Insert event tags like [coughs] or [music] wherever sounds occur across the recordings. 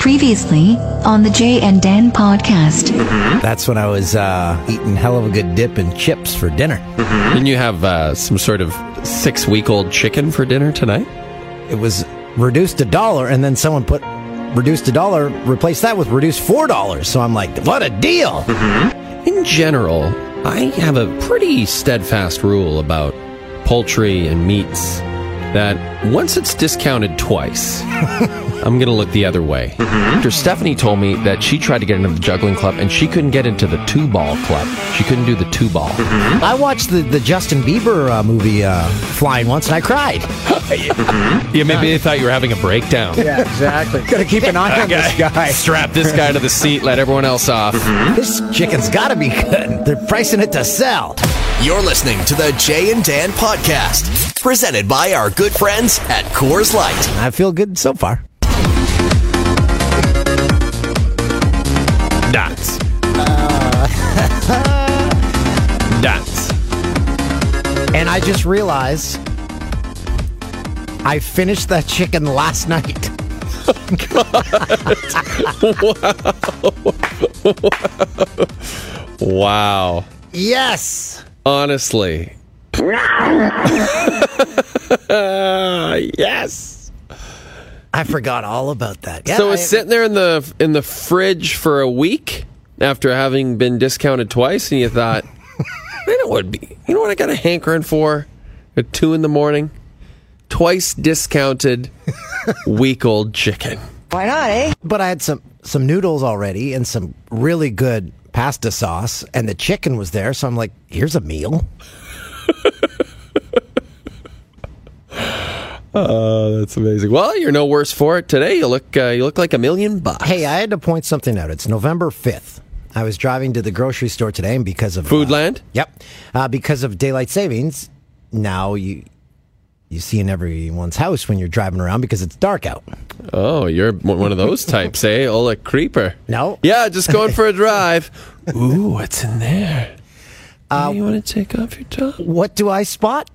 Previously on the Jay and Dan podcast. That's when I was uh, eating hell of a good dip and chips for dinner. Didn't you have uh, some sort of six week old chicken for dinner tonight? It was reduced a dollar, and then someone put reduced a dollar, replaced that with reduced four dollars. So I'm like, what a deal! In general, I have a pretty steadfast rule about poultry and meats that once it's discounted twice, [laughs] I'm going to look the other way. After Stephanie told me that she tried to get into the juggling club and she couldn't get into the two ball club. She couldn't do the two ball. I watched the, the Justin Bieber uh, movie uh, Flying once, and I cried. [laughs] Yeah, maybe they thought you were having a breakdown. Yeah, exactly. [laughs] Got to keep an eye on this guy. Strap this guy to the seat, let everyone else off. This chicken's got to be good. They're pricing it to sell. You're listening to the Jay and Dan podcast, presented by our good friends at Coors Light. I feel good so far. Dance. Uh. [laughs] Dance. And I just realized I finished that chicken last night. Wow. [laughs] [laughs] Wow. Yes. Honestly. [laughs] yes. I forgot all about that. Yeah, so I- it's sitting there in the in the fridge for a week after having been discounted twice, and you thought, [laughs] I know what would be. You know what I got a hankering for at two in the morning? Twice discounted [laughs] week old chicken. Why not, eh? But I had some some noodles already and some really good pasta sauce, and the chicken was there. So I'm like, here's a meal. [laughs] Oh, that's amazing. Well, you're no worse for it today. You look uh, you look like a million bucks. Hey, I had to point something out. It's November 5th. I was driving to the grocery store today, and because of Foodland? uh, yep, uh, because of daylight savings, now you you see in everyone's house when you're driving around because it's dark out. Oh, you're one of those types, eh? Oh, a creeper. No. Yeah, just going for a drive. [laughs] Ooh, what's in there? Uh, you want to take off your top? What do I spot?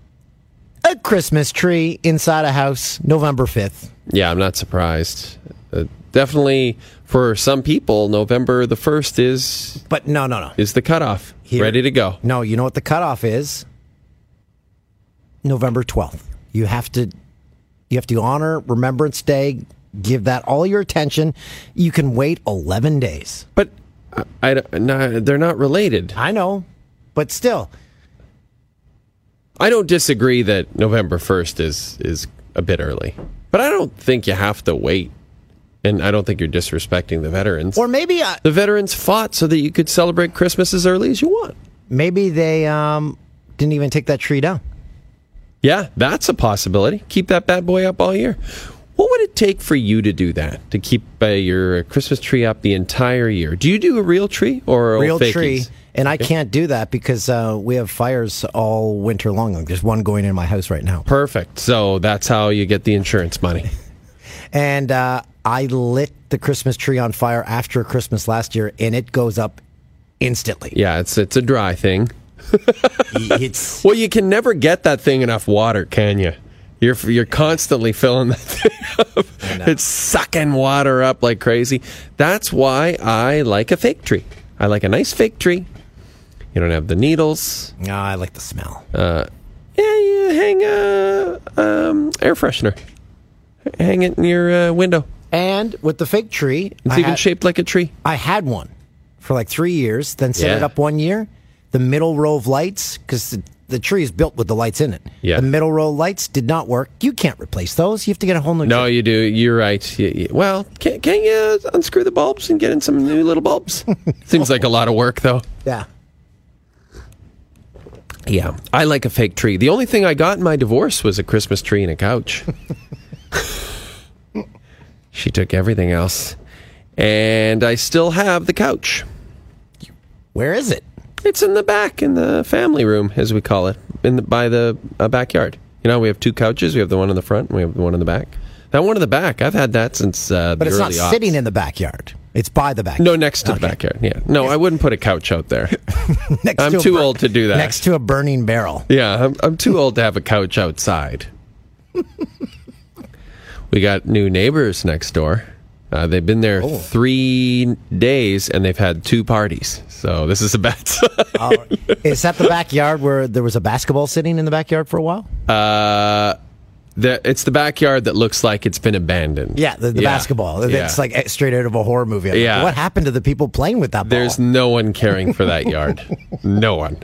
A Christmas tree inside a house, November 5th. Yeah, I'm not surprised. Uh, definitely, for some people, November the first is But no, no, no. is the cutoff. Here- Ready to go. No, you know what the cutoff is? November 12th. You have to you have to honor Remembrance Day, give that all your attention. You can wait 11 days. But I, I no, they're not related. I know, but still. I don't disagree that November first is is a bit early, but I don't think you have to wait. And I don't think you're disrespecting the veterans. Or maybe uh, the veterans fought so that you could celebrate Christmas as early as you want. maybe they um, didn't even take that tree down. Yeah, that's a possibility. Keep that bad boy up all year. What would it take for you to do that? To keep uh, your Christmas tree up the entire year? Do you do a real tree or a Real fakies? tree. And I can't do that because uh, we have fires all winter long. There's one going in my house right now. Perfect. So that's how you get the insurance money. [laughs] And uh, I lit the Christmas tree on fire after Christmas last year, and it goes up instantly. Yeah, it's it's a dry thing. It's [laughs] Well, you can never get that thing enough water, can you? You're you're constantly filling that [laughs] thing up. It's sucking water up like crazy. That's why I like a fake tree. I like a nice fake tree. You don't have the needles. No, I like the smell. Yeah, you hang a um, air freshener. Hang it in your uh, window. And with the fake tree, It's I even had, shaped like a tree. I had one for like three years, then set it up one year. The middle row of lights, because the, the tree is built with the lights in it. Yeah. The middle row lights did not work. You can't replace those. You have to get a whole new No, tree. you do. You're right. You- you- well, can, can you unscrew the bulbs and get in some new little bulbs? [laughs] Seems like a lot of work, though. Yeah. Yeah, I like a fake tree. The only thing I got in my divorce was a Christmas tree and a couch. [laughs] she took everything else, and I still have the couch. Where is it? It's in the back, in the family room, as we call it, in the by the uh, backyard. You know, we have two couches. We have the one in the front, and we have the one in the back. That one in the back, I've had that since uh, But it's not aughts. sitting in the backyard. It's by the backyard. No, next to the backyard. Yeah, no, I wouldn't put a couch out there. [laughs] Next I'm to too bur- old to do that. Next to a burning barrel. Yeah, I'm, I'm too old to have a couch outside. [laughs] we got new neighbors next door. Uh, they've been there three days and they've had two parties. So this is a bad sign. Oh, is that the backyard where there was a basketball sitting in the backyard for a while? Uh, the, it's the backyard that looks like it's been abandoned. Yeah, the, the basketball. Yeah. It's like straight out of a horror movie. I'm like, Yeah. what happened to the people playing with that ball? There's no one caring for that yard. [laughs] no one.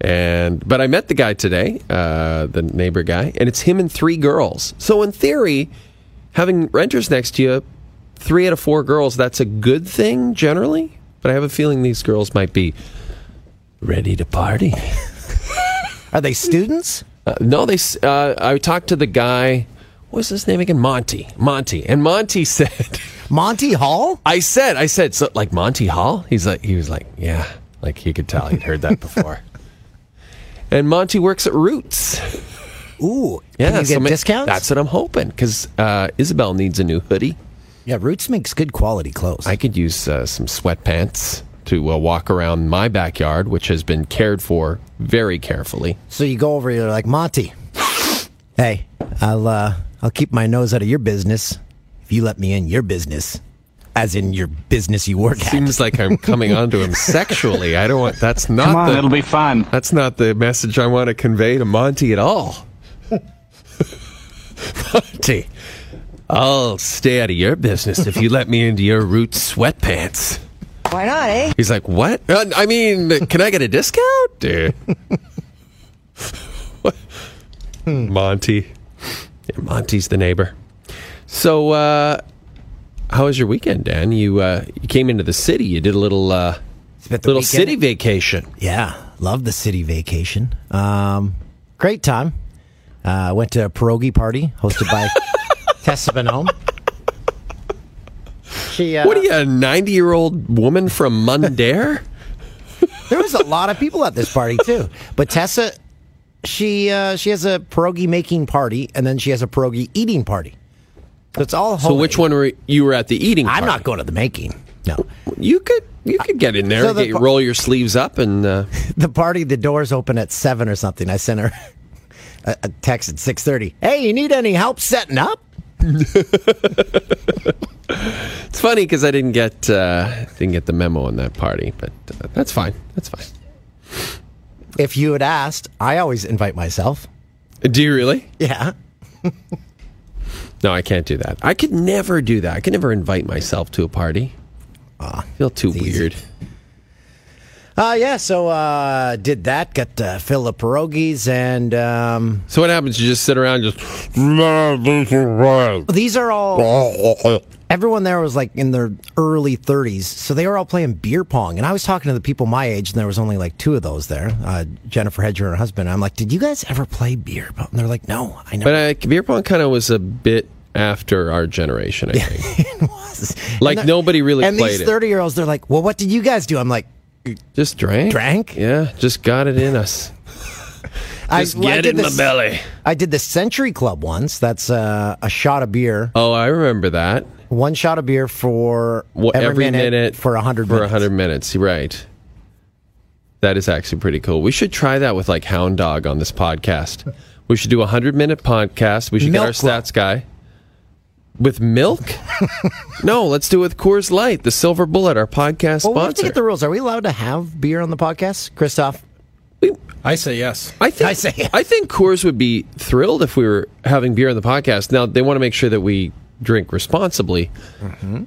And but I met the guy today, uh, the neighbor guy, and it's him and three girls. So in theory, having renters next to you, three out of four girls, that's a good thing generally. But I have a feeling these girls might be ready to party. Are they students? Uh, no, they. Uh, I talked to the guy. What's his name again? Monty. Monty. And Monty [laughs] said. Monty Hall? I said, I said, so like Monty Hall? He's like, he was like, yeah, like he could tell he'd heard that before. [laughs] and Monty works at Roots. Ooh. Yeah, Can you get ma- discounts? That's what I'm hoping because uh, Isabel needs a new hoodie. Yeah, Roots makes good quality clothes. I could use uh, some sweatpants to uh, walk around my backyard, which has been cared for very carefully. so you go over, you're like, Monty, hey, I'll, uh, I'll keep my nose out of your business if you let me in your business. As in your business you work at. Seems like I'm coming [laughs] onto him sexually. I don't want. That's not. Come on, the, it'll be fun. That's not the message I want to convey to Monty at all. [laughs] Monty, I'll stay out of your business if you let me into your root sweatpants. Why not, eh? He's like, what? Uh, I mean, can I get a discount? [laughs] Dude. What? Monty. Yeah, Monty's the neighbor. So, uh, how was your weekend, Dan? You uh, you came into the city. You did a little uh, little weekend- city vacation. Yeah, love the city vacation. Um, great time. Uh, went to a pierogi party hosted by [laughs] Tessa Bonhomme. She, uh, What are you, a 90 year old woman from Mundare? There was a lot of people at this party too, but Tessa, she uh, she has a pierogi making party, and then she has a pierogi eating party. So it's all. so, which one were you were at the eating? Party? I'm party? not going to the making. No, You could you could get in there, So and the get, par- roll your sleeves up, and uh, [laughs] the party. The doors open at seven or something. I sent her [laughs] a, a text at six thirty. Hey, you need any help setting up? [laughs] it's funny because I didn't get uh, didn't get the memo on that party, but uh, that's fine. That's fine. If you had asked, I always invite myself. Do you really? Yeah. No, I can't do that. I could never do that. I could never invite myself to a party. I feel too weird. easy. Uh, yeah, so uh, did that, got uh, fill of pierogies, and um, So what happens? You just sit around, and just these are all. Everyone there was like in their early 30s, so they were all playing beer pong. And I was talking to the people my age, and there was only like two of those there uh, Jennifer Hedger and her husband. I'm like, Did you guys ever play beer pong? And they're like, No, I know. But uh, beer pong kind of was a bit after our generation, I [laughs] think. it was. Like, And nobody really And played these 30 year olds, they're like, Well, what did you guys do? I'm like, Just drank. Drank? Yeah, just got it in us. I, Just I get did in this- the belly. I did the Century Club once. That's uh, a shot of beer. Oh, I remember that. One shot of beer for Well, every, minute, for 100 for minutes. 100 minutes. Right. That is actually pretty cool. We should try that with like Hound Dog on this podcast. We should do a 100 minute podcast. We should Milk get our Club. stats guy. With milk? [laughs] no, let's do it with Coors Light, the Silver Bullet, our podcast Well, we have to get the rules. Are we allowed to have beer on the podcast, Christoph? I say yes. I think I say yes. I think Coors would be thrilled if we were having beer on the podcast. Now they want to make sure that we drink responsibly. Mm-hmm.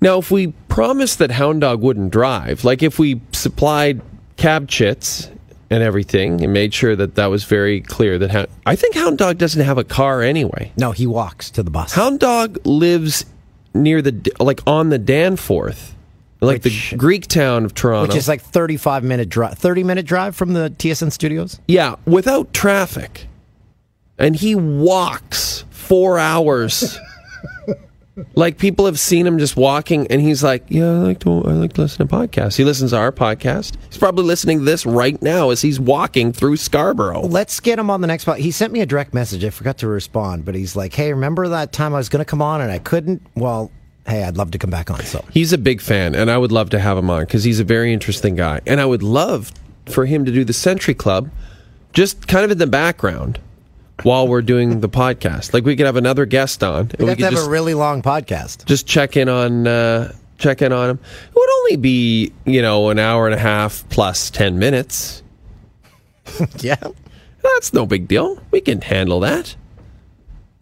Now, if we promised that Hound Dog wouldn't drive, like if we supplied cab chits and everything, and made sure that that was very clear that Hound, I think Hound Dog doesn't have a car anyway. No, he walks to the bus. Hound Dog lives near the like on the Danforth, like Which- the Greek town of Toronto, which is like 35 minute drive, 30 minute drive from the TSN studios. Yeah, without traffic. And he walks four hours. Like people have seen him just walking, and he's like, "Yeah, I like to, I like to listen to podcasts." He listens to our podcast. He's probably listening to this right now as he's walking through Scarborough. Let's get him on the next pod. He sent me a direct message. I forgot to respond, but he's like, "Hey, remember that time I was going to come on and I couldn't? Well, hey, I'd love to come back on." So He's a big fan, and I would love to have him on because he's a very interesting guy. And I would love for him to do the Century Club, just kind of in the background, while we're doing the podcast. Like we could have another guest on. and We have to could have just, a really long podcast. just check in on uh, check in on him. It would only be you know an hour and a half plus ten minutes. [laughs] Yeah. That's no big deal. We can handle that.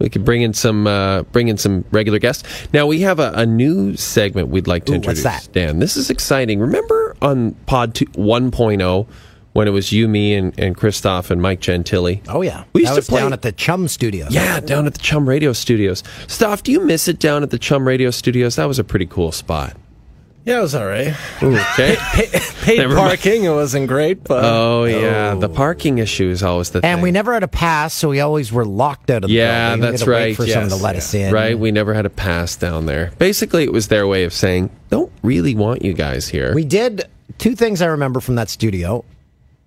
We can bring in some uh, bring in some regular guests. Now we have a, a new segment we'd like to Ooh, what's introduce. that? Dan, this is exciting. Remember on Pod 2, 1.0 when it was you, me, and, and Christoph and Mike Gentili? Oh yeah. We used that to play- down at the Chum Studios. Yeah, down at the Chum Radio Studios. Stoff, do you miss it down at the Chum Radio Studios? That was a pretty cool spot. Yeah, it was all right. Okay. [laughs] Paid Never mind. parking, it wasn't great, but Oh yeah, the oh. parking issue is always the thing. And we never had a pass, so we always were locked out of the Yeah, building. We had that's to wait right, For someone yes, to let yeah. us in. Right, we never had a pass down there. Basically, it was their way of saying, "Don't really want you guys here." We did two things I remember from that studio.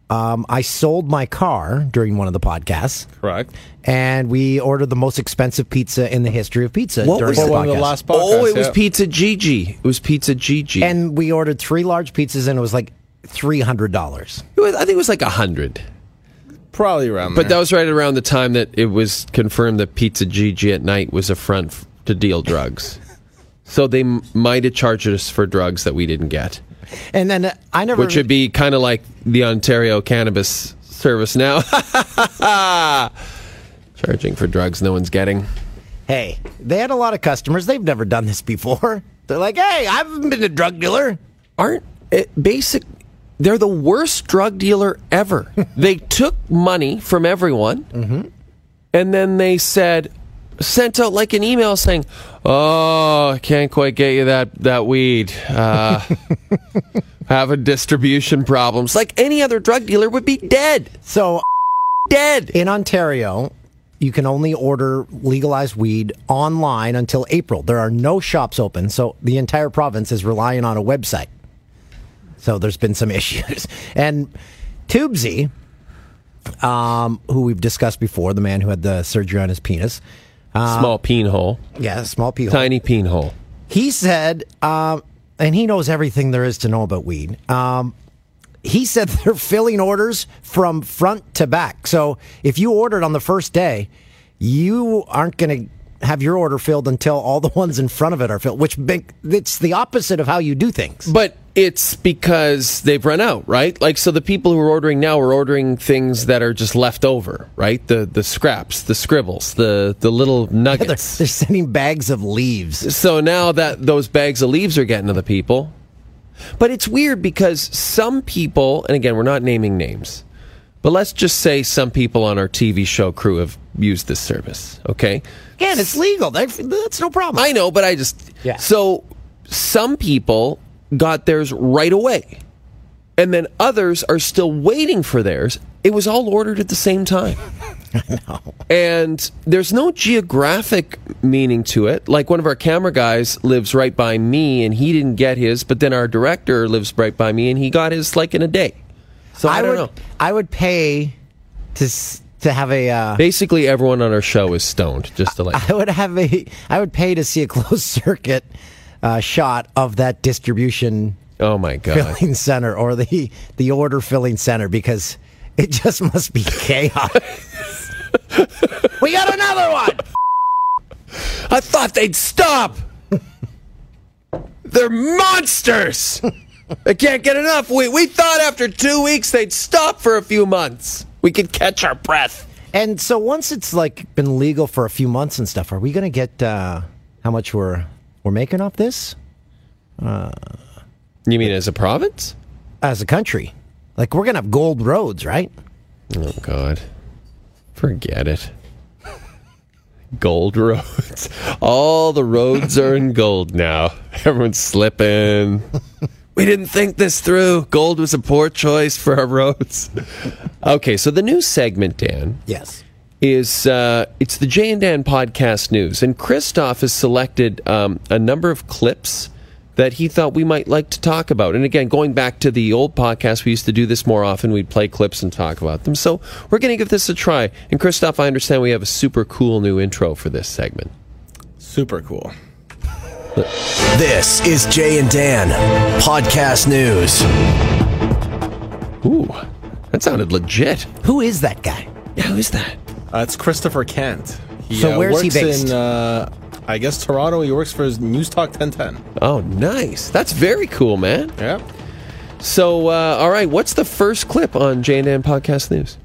Um, I sold my car during one of the podcasts, correct. and we ordered the most expensive pizza in the history of pizza What during was the it? For one of the last podcasts. oh, it was. Pizza Gigi. It was Pizza Gigi. and we ordered three large pizzas, and it was like three hundred dollars. it was, I think it was like a hundred. Probably around But that was right around the time that it was confirmed that Pizza Gigi at night was a front to deal drugs. [laughs] so they m- might have charged us for drugs that we didn't get, And then uh, I never. which would be kind of like the Ontario Cannabis Service now. [laughs] Charging for drugs no one's getting. hey, they had a lot of customers. They've never done this before. They're like, "Hey, I haven't been a drug dealer." aren't it basic they're the worst drug dealer ever [laughs] they took money from everyone and then they said sent out like an email saying oh i can't quite get you that that weed uh [laughs] a distribution problems like any other drug dealer would be dead So dead in Ontario, you can only order legalized weed online until April. There are no shops open, so the entire province is relying on a website. So there's been some [laughs] issues. And Tubesy, um, who we've discussed before, the man who had the surgery on his penis, small peen hole yeah, small peen hole. tiny peen hole He said, um, and he knows everything there is to know about weed. Um, he said [laughs] they're filling orders from front to back. So if you ordered on the first day, you aren't going to have your order filled until all the [laughs] ones in front of it are filled, which make, it's the opposite of how you do things. But it's because they've run out, right? Like, so the people who are ordering now are ordering things that are just left over, right? The the scraps, the scribbles, the the little [laughs] They're, nuggets. they're sending bags of leaves. so now that those bags of leaves are getting to the people, but it's weird because some people, and again, we're not naming names, but let's just say some people on our TV show crew have used this service. Okay, Again, it's legal. That's no problem. I know, but I just Yeah. So some people got theirs right away, and then others are still waiting for theirs. It was all ordered at the same time. [laughs] And there's no geographic meaning to it. Like one of our camera guys lives right by me, and he didn't get his, but then our director lives right by me, and he got his like in a day. So I, don't would, know. I would pay to s- to have a. Uh, Basically, everyone on our show is stoned. Just to like, I would have a. I would pay to see a closed [laughs] circuit uh, shot of that distribution oh my god. filling center or the the order filling center because it just [laughs] must be chaos. we got another one. I thought they'd stop. They're monsters. I can't get enough. We we thought after two weeks they'd stop for a few months. We could catch our breath. And so once it's like been legal for a few months and stuff, are we going to get uh, how much we're we're making off this Uh, You mean as a province? as a country? Like we're going to have gold roads, right? Oh God, forget it. Gold roads. All the roads are in gold now. Everyone's slipping. We didn't think this through. Gold was a poor choice for our roads. Okay, so the new segment, Dan, Yes. Is uh, it's the Jay and Dan podcast news, and Christoph has selected um, a number of clips that he thought we might like to talk about. And again, going back to the old podcast, we used to do this more often. We'd play clips and talk about them. So we're going to give this a try. And Christoph, I understand we have a super cool new intro for this segment. Super cool. [laughs] This is Jay and Dan Podcast News. Ooh, that sounded legit. Who is that guy? Yeah, who is that? Uh, it's Christopher Kent. He, So uh, where's he works based? In, uh, I guess Toronto. He works for his News Talk 1010. Oh, nice. That's very cool, man. Yeah. So, uh, all right, what's the first clip on Jay and Podcast News?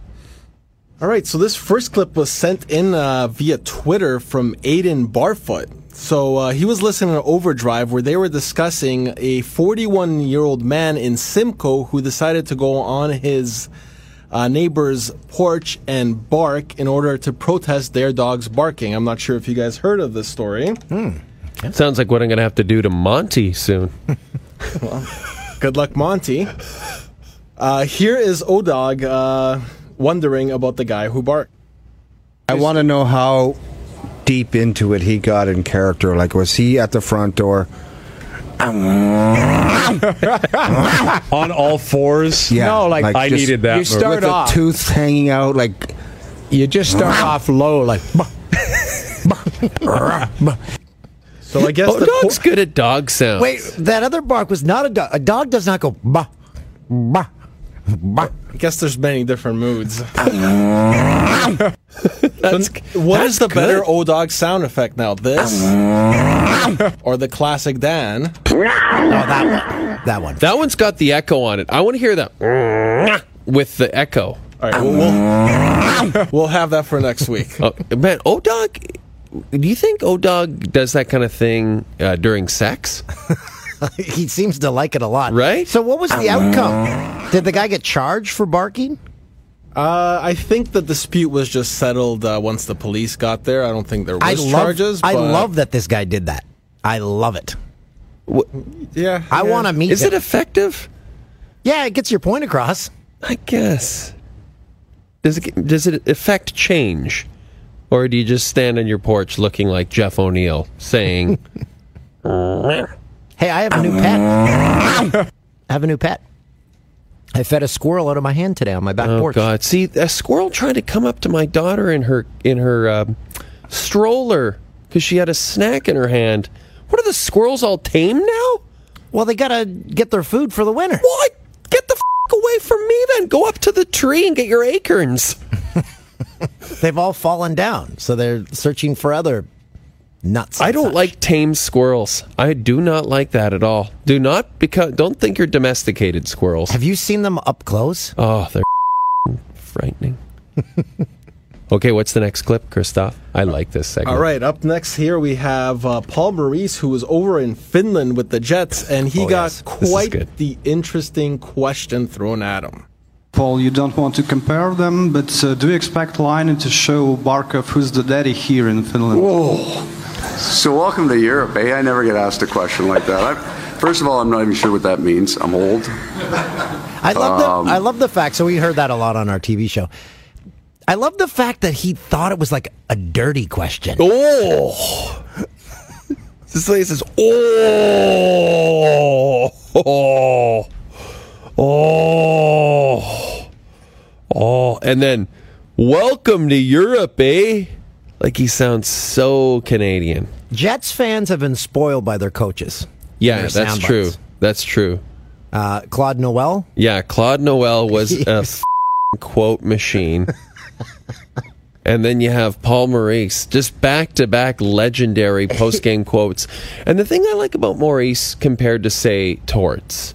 All right, so this first clip was sent in uh, via Twitter from Aiden Barfoot. So uh, he was listening to Overdrive where they were discussing a 41 year old man in Simcoe who decided to go on his uh, neighbor's porch and bark in order to protest their dog's barking. I'm not sure if you guys heard of this story. Sounds like what I'm going to have to do to Monty soon. [laughs] Good luck, Monty. Uh, here is Odog uh, wondering about the guy who barked. I want to know how deep into it he got in character. Like, was he at the front door? [laughs] on all fours. Yeah, No, like, I just needed that. you start with the off- tooth hanging out. Like, You just start [laughs] off low, like. [laughs] So I guess Oh, the dog's good at dog sounds. Wait, that other bark was not a dog. A dog does not go bah, bah, bah. I guess there's many different moods. That's, What is the that's better good. O dog sound effect now? This [laughs] or the classic Dan? Oh, that one. That one. That one's got the echo on it. I want to hear that with the echo. All right, we'll, we'll, [laughs] we'll have that for next week. [laughs] Oh, man, O Dog, do you think O Dog does that kind of thing uh, during sex? he seems to like it a lot. Right? So, what was the outcome? Did the guy get charged for barking? Uh, I think the dispute was just settled uh, once the police got there. I don't think there was I love. charges. I but- love that this guy did that. I love it. Yeah, I yeah. want to meet. Is him. it effective? Yeah, it gets your point across. I guess. Does it does it affect change, or do you just stand on your porch looking like Jeff O'Neill saying, [laughs] Hey, I have a new pet. [laughs] I have a new pet. I fed a squirrel out of my hand today on my back "Oh porch. God"? See, a squirrel tried to come up to my daughter in her in her um, stroller because she had a snack in her hand. What are the squirrels all tame now? Well, they gotta get their food for the winter. What? Get the f- away from me then. Go up to the tree and get your acorns. [laughs] They've all fallen down, so they're searching for other nuts. I don't such. like tame squirrels. I do not like that at all. Do not because don't think you're domesticated squirrels. Have you seen them up close? Oh, they're [laughs] frightening. [laughs] okay, what's the next clip, Christoph? I like this segment. All right, up next here we have uh, Paul Maurice, who was over in Finland with the Jets, and he Oh, got yes. Quite the interesting question thrown at him. Paul, you don't want to compare them, but uh, do you expect Laine to show Barkov who's the daddy here in Finland? So welcome to Europe, eh? I never get asked a question like that. I, first of all, I'm not even sure what that means. I'm old. I love Um, the I love the fact. So we heard that a lot on our TV show. I love the fact that he thought it was like a dirty question. Oh. [laughs] This lady says, oh, oh, [laughs] oh, oh, and then, welcome to Europe, eh? Like he sounds so Canadian. Jets fans have been spoiled by their coaches. Yeah, Their that's true. bites. That's true. Uh, Claude Noel. Yeah, Claude Noel was a [laughs] f- quote machine. [laughs] and then you have Paul Maurice, just back to back legendary post game [laughs] quotes. And the thing I like about Maurice compared to, say, Torts,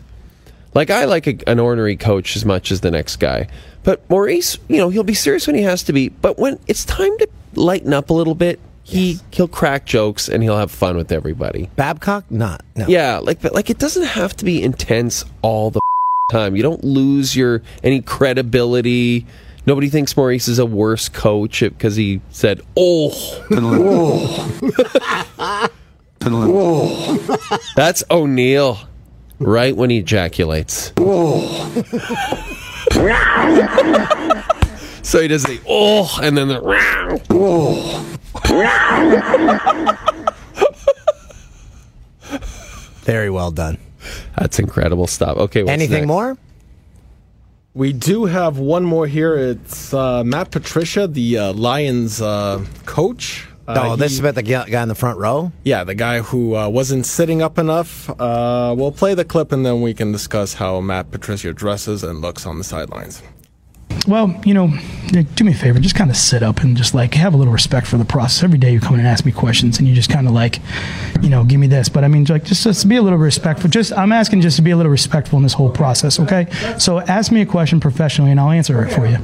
like I like a, an ornery coach as much as the next guy. But Maurice, you know, he'll be serious when he has to be. But when it's time to lighten up a little bit, he he'll crack jokes and he'll have fun with everybody. Babcock, not no. Yeah, like but like it doesn't have to be intense all the [laughs] time. You don't lose your any credibility. Nobody thinks Maurice is a worse coach because he said, "Oh, Finland. [laughs] that's O'Neill." Right when he ejaculates. [laughs] so he does the oh, and then the Very well done. That's incredible stuff. Okay, what's Anything next? more? We do have one more here. It's uh, Matt Patricia, the uh, Lions uh, coach. Uh, oh, this he- is about the guy guy in the front row. Yeah, the guy who uh, wasn't sitting up enough. Uh, we'll play the clip and then we can discuss how Matt Patricia dresses and looks on the sidelines. Well, you know, do me a favor, just kind of sit up and just like have a little respect for the process. Every day you come in and ask me questions, and you just kind of like, you know, give me this. But I mean, like, just, just be a little respectful. Just I'm asking just to be a little respectful in this whole process, okay? So ask me a question professionally, and I'll answer it for you.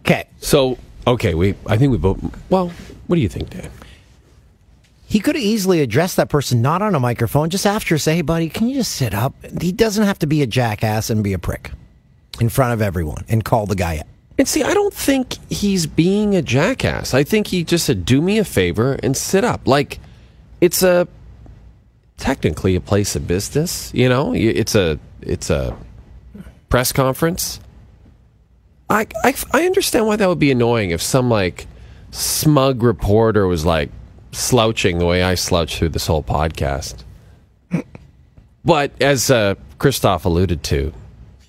Okay. So, okay, we I think we both. Well, what do you think, Dan? He could have easily addressed that person not on a microphone, just after say, hey, buddy, can you just sit up? He doesn't have to be a jackass and be a prick in front of everyone and call the guy out. And see, I don't think he's being a jackass. I think he just said, "Do me a favor and sit up." Like it's a technically a place of business. You know, it's a it's a press conference. I, I I understand why that would be annoying if some like smug reporter was like slouching the way I slouch through this whole podcast. But as uh, Christoph alluded to,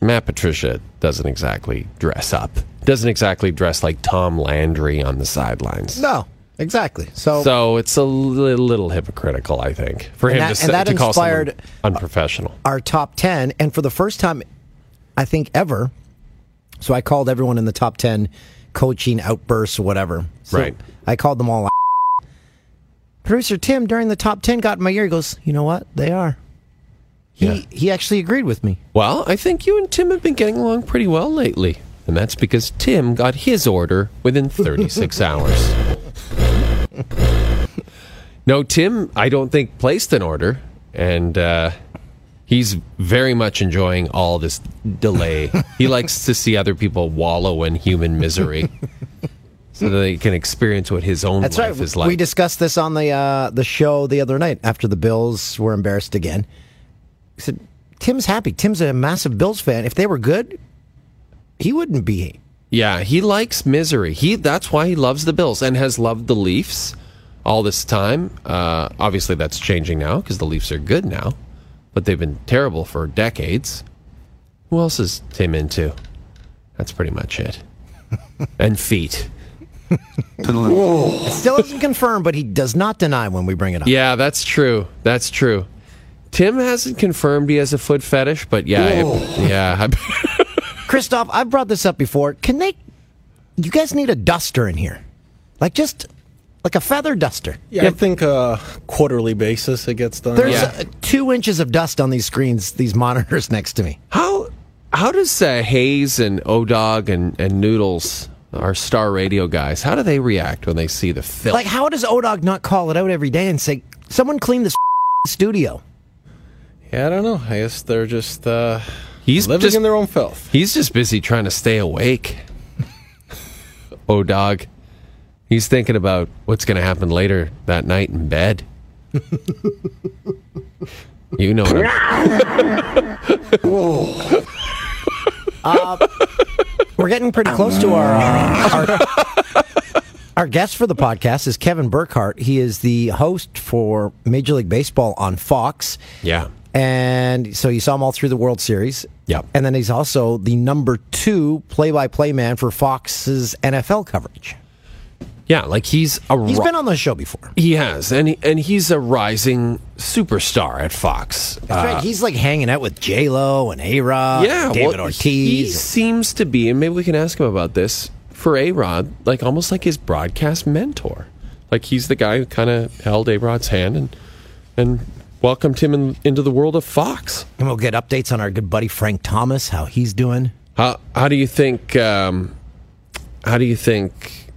Matt Patricia doesn't exactly dress up. Doesn't exactly dress like Tom Landry on the sidelines. No, exactly. So, So it's a li- little hypocritical, I think, for And him that- to, and that to call someone inspired- unprofessional. our top 10, and for the first time, I think ever, so I called everyone in the top 10 coaching outbursts or whatever. So Right. I called them all. Producer Tim, during the top 10, got in my ear. He goes, You know what? They are. He, Yeah. he actually agreed with me. Well, I think you and Tim have been getting along pretty well lately. And that's because Tim got his order within 36 [laughs] hours. No, Tim, I don't think placed an order. And uh, he's very much enjoying all this delay. he likes to see other people wallow in human misery [laughs] so that they can experience what his own That's life right. is like. We discussed this on the uh, the show the other night after the Bills were embarrassed again. He said, Tim's happy. Tim's a massive Bills fan. If they were good, he wouldn't be. Yeah, he likes misery. He that's why he loves the Bills and has loved the Leafs all this time. Uh, obviously, that's changing now because the Leafs are good now, but they've been terrible for decades. Who else is Tim into? That's pretty much it. [laughs] and feet. It still isn't confirmed, but he does not deny when we bring it up. Yeah, that's true. That's true. Tim hasn't confirmed he has a foot fetish, but yeah, it- yeah. [laughs] Christoph, I've brought this up before. Can they? You guys need a duster in here, like just like a feather duster. Yeah, I think uh, quarterly basis it gets done. There's uh, two inches of dust on these screens, these monitors next to me. How how does uh, Hayes and Odog and, and Noodles, our star radio guys, how do they react when they see the filth? Like, how does Odog not call it out every day and say, "Someone clean this [laughs] studio"? Yeah, I don't know. I guess they're just uh, He's living just- in their own filth. He's just busy trying to stay awake. [laughs] oh, dog. He's thinking about what's going to happen later that night in bed. you know what I'm... [laughs] Uh, we're getting pretty close to our, uh, our our guest for the podcast is Kevin Burkhardt. He is the host for Major League Baseball on Fox. Yeah. And so you saw him all through the World Series. Yep. And then he's also the number two play-by-play man for Fox's NFL coverage. Yeah, like he's a He's ro- been on the show before. He has, and he, and he's a rising superstar at Fox. That's Uh, right. He's like hanging out with J Lo and A Rod, yeah, David well, He Ortiz. seems to be, and maybe we can ask him about this for A Rod, like almost like his broadcast mentor. Like he's the guy who kind of held A Rod's hand and and welcomed him in, into the world of Fox. And we'll get updates on our good buddy Frank Thomas, how he's doing. How how do you think? Um, how do you think?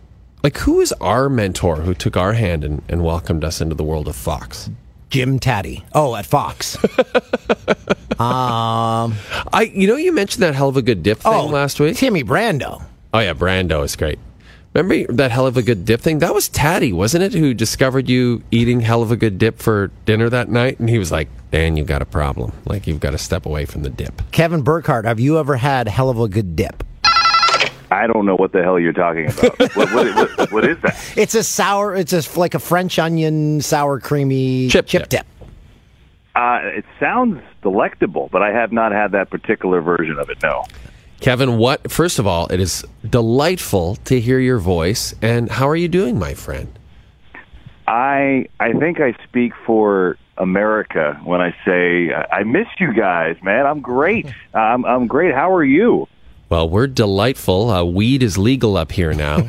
Like who is our mentor who took our hand and, and welcomed us into the world of Fox? Jim Taddy. Oh, at Fox. [laughs] um, I you know you mentioned that hell of a good dip thing Oh, last week. Timmy Brando. Oh yeah, Brando is great. Remember that hell of a good dip thing? That was Taddy, wasn't it? Who discovered you eating hell of a good dip for dinner that night? And he was like, "Dan, you've got a problem. Like you've got to step away from the dip." Kevin Burkhardt, have you ever had hell of a good dip? I don't know what the hell you're talking about. [laughs] what, what, what, what is that? It's a sour. It's a, like a French onion sour creamy chip, chip dip. Uh, it sounds delectable, but I have not had that particular version of it. No. Kevin, what? First of all, it is delightful to hear your voice. And how are you doing, my friend? I I think I speak for America when I say I miss you guys, man. I'm great. [laughs] I'm I'm great. How are you? Well, we're delightful. Uh, weed is legal up here now. [laughs]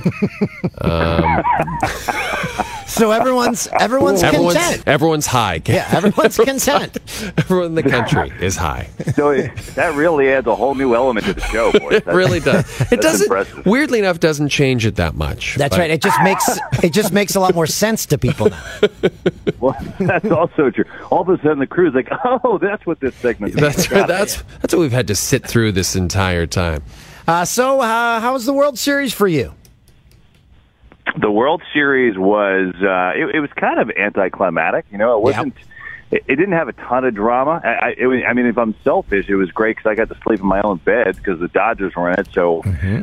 um, [laughs] So everyone's everyone's, everyone's content. everyone's high. Yeah, everyone's [laughs] content. Everyone in the country is high. So that really adds a whole new element to the show, boys. It really does. It doesn't. impressive. Weirdly enough, doesn't change it that much. That's but- right. It just makes it just makes a lot more sense to people now. [laughs] Well, that's also true. All of a sudden, the crew's like, "Oh, that's what this segment." is." That's right. that's that's what we've had to sit through this entire time. Uh, so, uh, how was the World Series for you? The World Series was uh, it, it was kind of anticlimactic. You know, it wasn't. It, it didn't have a ton of drama. I, I, it was, I mean, if I'm selfish, it was great because I got to sleep in my own bed because the Dodgers were in it. So,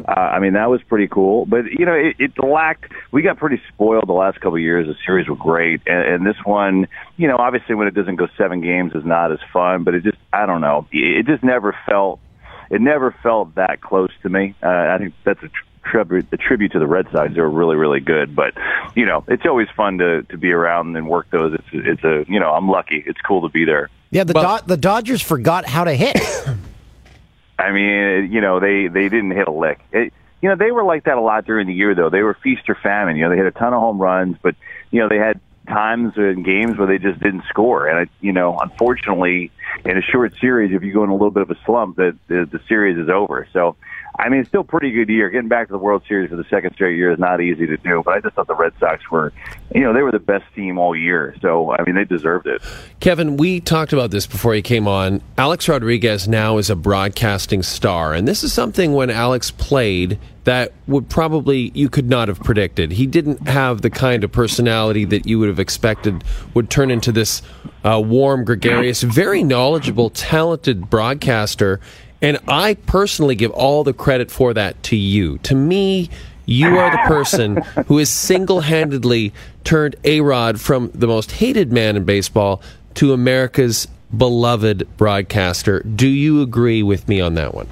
uh, I mean, that was pretty cool. But you know, it, it lacked. We got pretty spoiled the last couple of years. The series were great, and, and this one, you know, obviously when it doesn't go seven games is not as fun. But it just, I don't know, it just never felt. It never felt that close to me. Uh, I think that's a. Tr- tribute a tribute to the Red Sox. They were really really good, but you know it's always fun to to be around and work those. It's it's a you know I'm lucky. It's cool to be there. Yeah, the Do- the Dodgers forgot how to hit. [coughs] I mean, you know, they they didn't hit a lick. It, you know, they were like that a lot during the year, though. They were feast or famine. You know, they hit a ton of home runs, but you know, they had times in games where they just didn't score. And you know, unfortunately, in a short series, if you go in a little bit of a slump, that the, the series is over. So. I mean, it's still a pretty good year. Getting back to the World Series for the second straight year is not easy to do, but I just thought the Red Sox were, you know, they were the best team all year. So, I mean, they deserved it. Kevin, we talked about this before you came on. Alex Rodriguez now is a broadcasting star, and this is something when Alex played that would probably you could not have predicted. He didn't have the kind of personality that you would have expected would turn into this uh, warm, gregarious, very knowledgeable, talented broadcaster. And I personally give all the credit for that to you. To me, you are the person [laughs] who has single handedly turned A Rod from the most hated man in baseball to America's beloved broadcaster. Do you agree with me on that one?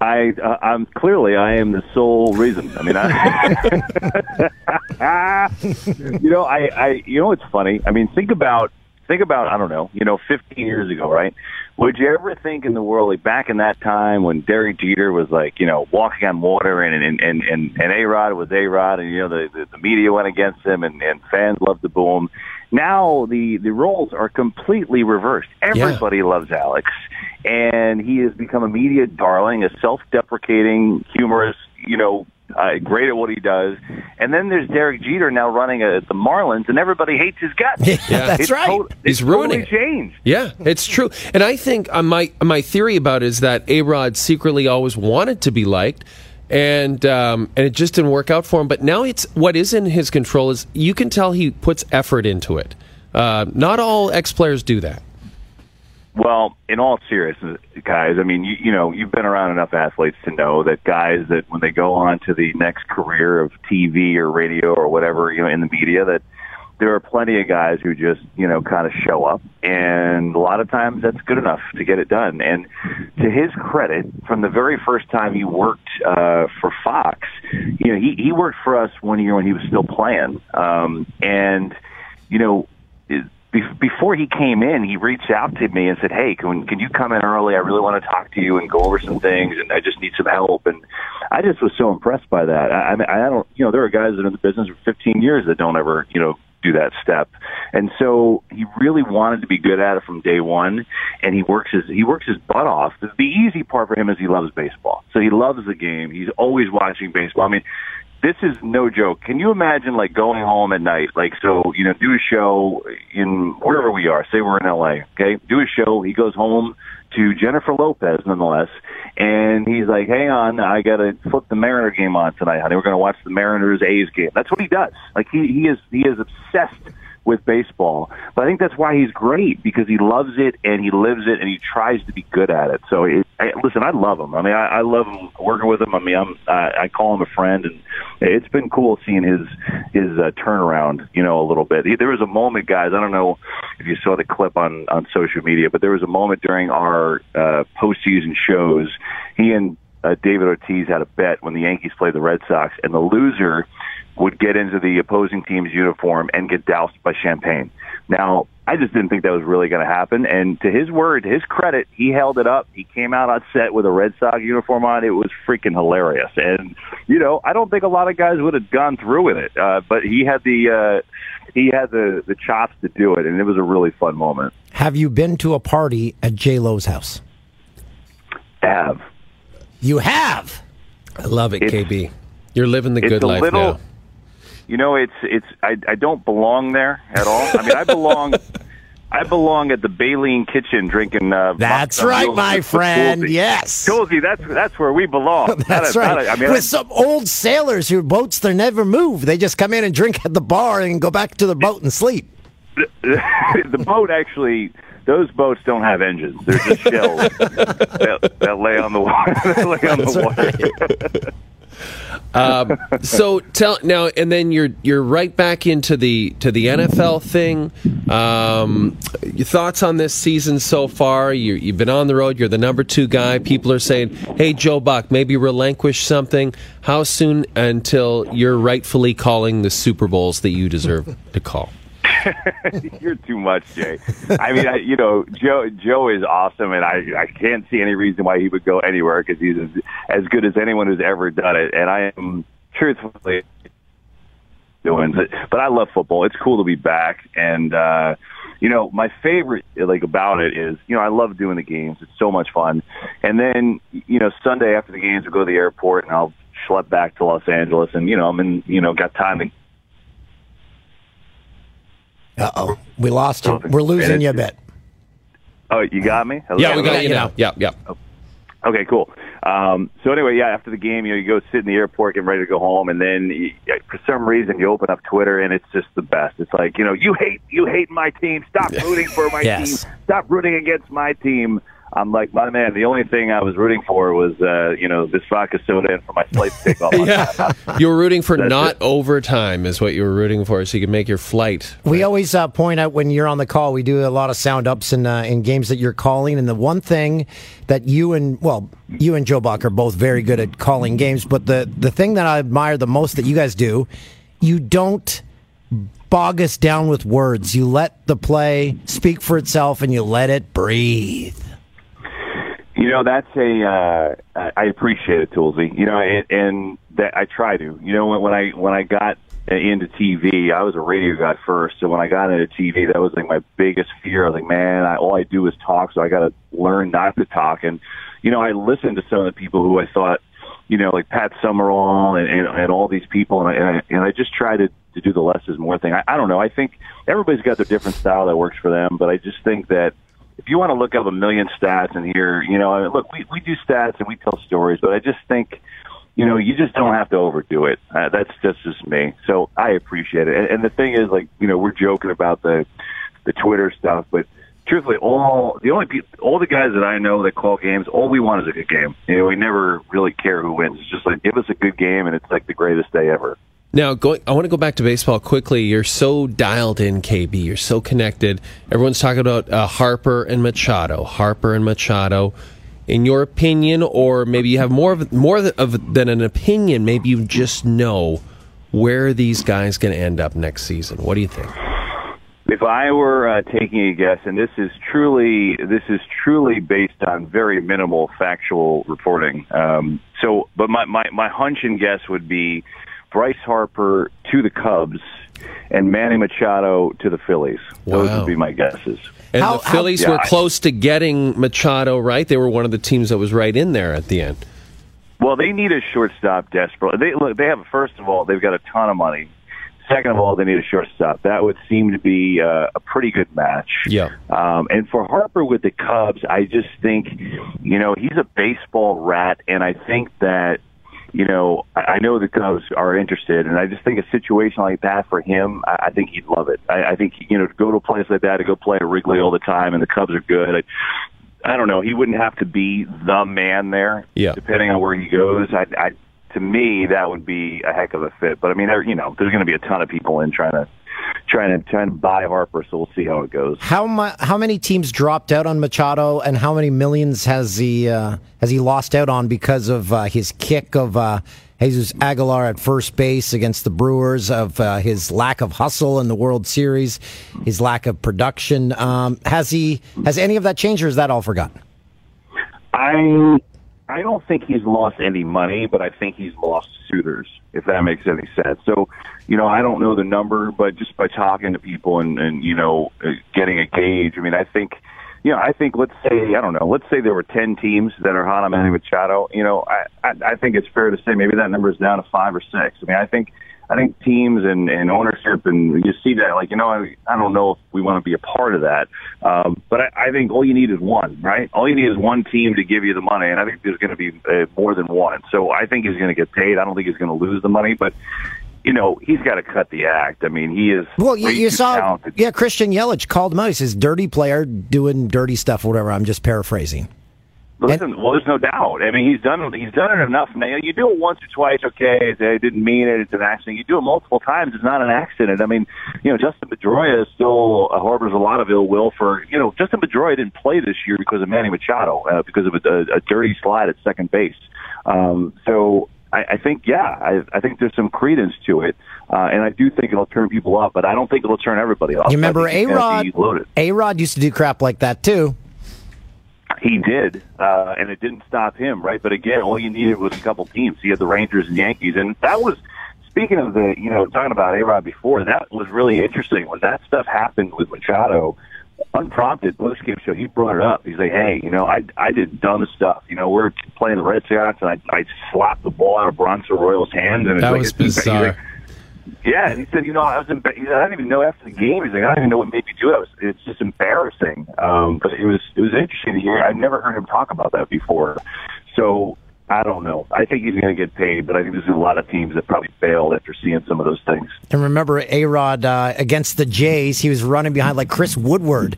I, uh, I'm clearly I am the sole reason. I mean, I, [laughs] [laughs] you know, I, I, you know, what's funny. I mean, think about, think about, I don't know, you know, 15 years ago, right? Would you ever think in the world, like back in that time when Derek Jeter was like, you know, walking on water and and and and, and A Rod was A Rod, and you know the, the the media went against him, and and fans loved to boo him. Now the the roles are completely reversed. Everybody loves Alex, and he has become a media darling, a self-deprecating, humorous, you know, uh, great at what he does. And then there's Derek Jeter now running uh, the Marlins, and everybody hates his guts. [laughs] Yeah. It's to- He's it's ruining totally changed. Yeah, it's true. And I think uh, my my theory about it is that A Rod secretly always wanted to be liked. And um, and it just didn't work out for him. But now it's what is in his control is you can tell he puts effort into it. Uh, not all ex players do that. Well, in all seriousness, guys, I mean, you, you know, you've been around enough athletes to know that guys that when they go on to the next career of TV or radio or whatever, you know, in the media, that there are plenty of guys who just, you know, kind of show up. And a lot of times that's good enough to get it done. And to his credit, from the very first time he worked uh, for Fox, you know, he, he worked for us one year when he was still playing. Um, and, you know, before he came in, he reached out to me and said, "Hey, can can you come in early? I really want to talk to you and go over some things, and I just need some help." And I just was so impressed by that. I, I mean, I don't, you know, there are guys that are in the business for 15 years that don't ever, you know, do that step. And so he really wanted to be good at it from day one, and he works his he works his butt off. The, the easy part for him is he loves baseball, so he loves the game. He's always watching baseball. I mean this is no joke. Can you imagine like going home at night, like so, you know, do a show in wherever we are. Say we're in LA, okay? Do a show. He goes home to Jennifer Lopez, nonetheless, and he's like, "Hang on, I got to flip the Mariner game on tonight, honey. We're going to watch the Mariners A's game." That's what he does. Like he he is he is obsessed with baseball. But I think that's why he's great because he loves it and he lives it and he tries to be good at it. So it, I, listen, I love him. I mean, I, I love working with him. I mean, I'm I, I call him a friend, and it's been cool seeing his his uh, turnaround. You know, a little bit. There was a moment, guys. I don't know if you saw the clip on on social media, but there was a moment during our uh, postseason shows. He and uh, David Ortiz had a bet when the Yankees played the Red Sox, and the loser would get into the opposing team's uniform and get doused by champagne. Now, I just didn't think that was really going to happen. And to his word, to his credit, he held it up. He came out on set with a Red Sox uniform on. It was freaking hilarious. And you know, I don't think a lot of guys would have gone through with it, uh, but he had the uh, he had the the chops to do it, and it was a really fun moment. Have you been to a party at J Lo's house? Have you have? I love it, It's- KB. You're living the good life little, now. You know, it's it's I I don't belong there at all. I mean, I belong. [laughs] I belong at the Baleen Kitchen drinking. Uh, That's right, my friend. Yes. Toolsy, that's that's where we belong. [laughs] That That's right. I mean, With I- some old sailors who boats they never move. They just come in and drink at the bar and go back to the boat and sleep. [laughs] the boat actually those boats don't have engines they're just shells that, that lay on the water that lay on the water Um, [laughs] so tell now, and then you're you're right back into the to the NFL thing. Um, your thoughts on this season so far? You, you've been on the road. You're the number two guy. People are saying, "Hey, Joe Buck, maybe relinquish something." How soon until you're rightfully calling the Super Bowls that you deserve to call? [laughs] you're too much jay. I mean I, you know joe joe is awesome and i i can't see any reason why he would go anywhere because he's as, as good as anyone who's ever done it and i am truthfully doing it. But i love football. It's cool to be back and uh you know my favorite like about it is you know i love doing the games. It's so much fun. And then you know sunday after the games we'll go to the airport and i'll schlep back to los angeles and you know i'm in you know got time to Uh oh, we lost you. We're losing you a bit. Oh, you got me? Hello? Yeah, we got you now. Yeah, yeah. Okay, cool. Um, so anyway, yeah, after the game, you know, you go sit in the airport, getting ready to go home, and then you, for some reason you open up Twitter, and it's just the best. It's like, you know, you hate you hate my team. Stop [laughs] rooting for my Yes. team. Stop rooting against my team. I'm like, my man. The only thing I was rooting for was, uh, you know, this vodka soda and for my flight to take off. [laughs] on time. You were rooting for That's not it. overtime, is what you were rooting for, so you could make your flight. We always uh, point out when you're on the call, we do a lot of sound ups in, uh, in games that you're calling. And the one thing that you and, well, you and Joe Buck are both very good at calling games. But the, the thing that I admire the most that you guys do, you don't bog us down with words. You let the play speak for itself and you let it breathe. You know, that's a. Uh, I appreciate it, Toolsy. You know, and, and that I try to. You know, when, when I when I got into TV, I was a radio guy first. So when I got into TV, that was like my biggest fear. I was like, man, I, all I do is talk, so I got to learn not to talk. And you know, I listened to some of the people who I thought, you know, like Pat Summerall and and, and all these people, and I, and I and I just try to to do the less is more thing. I, I don't know. I think everybody's got their different style that works for them, but I just think that if you want to look up a million stats and hear, you know, look, we we do stats and we tell stories, but I just think, you know, you just don't have to overdo it. Uh, that's just just me. So I appreciate it. And, and the thing is, like, you know, we're joking about the the Twitter stuff, but truthfully, all the only people, all the guys that I know that call games, all we want is a good game. You know, we never really care who wins. It's just like give us a good game, and it's like the greatest day ever. Now, going, I want to go back to baseball quickly. You're so dialed in, KB. You're so connected. Everyone's talking about uh, Harper and Machado. Harper and Machado. In your opinion, or maybe you have more of more of than an opinion. Maybe you just know where these guys going to end up next season. What do you think? If I were uh, taking a guess, and this is truly this is truly based on very minimal factual reporting. Um, so, but my, my my hunch and guess would be Bryce Harper to the Cubs and Manny Machado to the Phillies. Those Wow. would be my guesses. And How- the Phillies how- were Yeah, I- close to getting Machado, right? They were one of the teams that was right in there at the end. Well, they need a shortstop desperately. They look. They have first of all, they've got a ton of money. Second of all, they need a shortstop. That would seem to be uh, a pretty good match. Yeah. Um, and for Harper with the Cubs, I just think, you know, he's a baseball rat, and I think that, you know, I, I know the Cubs are interested, and I just think a situation like that for him, I, I think he'd love it. I, I think, you know, to go to a place like that, to go play at Wrigley all the time, and the Cubs are good. I, I don't know. He wouldn't have to be the man there. Yeah. Depending on where he goes, I, I to me that would be a heck of a fit. But I mean, there, you know, there's going to be a ton of people in trying to trying to trying to buy Harper. So we'll see how it goes. How mu- how many teams dropped out on Machado, and how many millions has he uh, has he lost out on because of uh, his kick of uh, Jesus Aguilar at first base against the Brewers, of uh, his lack of hustle in the World Series, his lack of production. Um, has he? Has any of that changed, or is that all forgotten? I I don't think he's lost any money, but I think he's lost suitors, if that makes any sense. So, you know, I don't know the number, but just by talking to people and, and you know, uh, getting a gauge, I mean, I think, you know, I think let's say I don't know, let's say there were ten teams that are hot on Manny Machado. You know, I, I I think it's fair to say maybe that number is down to five or six. I mean, I think I think teams and, and ownership and you see that like you know I, I don't know if we want to be a part of that, um, but I, I think all you need is one, right? All you need is one team to give you the money, and I think there's going to be uh, more than one. So I think he's going to get paid. I don't think he's going to lose the money, but you know he's got to cut the act. I mean, he is Well, you, you saw, talented. yeah, Christian Yelich called him out. He says, "Dirty player doing dirty stuff, whatever." I'm just paraphrasing. Listen, well, there's no doubt. I mean, he's done he's done it enough. Now, you do it once or twice, okay? I didn't mean it. It's an accident. You do it multiple times, it's not an accident. I mean, you know, Justin Pedroia still uh, harbors a lot of ill will for you know. Justin Pedroia didn't play this year because of Manny Machado, uh, because of a, a, a dirty slide at second base. Um, so I, I think, yeah, I, I think there's some credence to it, uh, and I do think it'll turn people off, but I don't think it'll turn everybody off. You remember I think A Rod? A Rod used to do crap like that too. He did, uh, and it didn't stop him, right? But again, all you needed was a couple teams. He had the Rangers and Yankees, and that was speaking of the, you know, talking about A Rod before. That was really interesting when that stuff happened with Machado. Unprompted, Bush game show. He brought it up. He's like, "Hey, you know, I I did dumb stuff. You know, we're playing the Red Sox, and I I slapped the ball out of Bronson Arroyo's hands, and it's That like, was he's bizarre. Like, yeah, and he said, you know, I was. Emba- he said, I didn't even know after the game. He's like, I don't even know what made me do that. It was, it's just embarrassing. Um, but it was it was interesting to hear. I've never heard him talk about that before. So I don't know. I think he's going to get paid, but I think there's a lot of teams that probably failed after seeing some of those things. And remember, A Rod uh, against the Jays, he was running behind like Chris Woodward,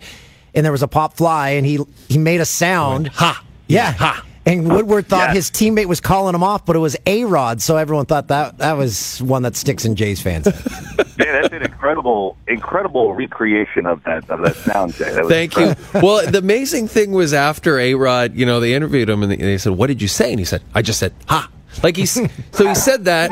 and there was a pop fly, and he he made a sound. Ha! Yeah, ha! And Woodward thought his teammate was calling him off, but it was A Rod, so everyone thought that that was one that sticks in Jays fans. [laughs] Yeah, that's an incredible, incredible recreation of that of that sound. Jay. That was Thank you. Well, the amazing thing was after A Rod, you know, they interviewed him and they- they said, "What did you say?" And he said, "I just said ha." Like he's so he said that,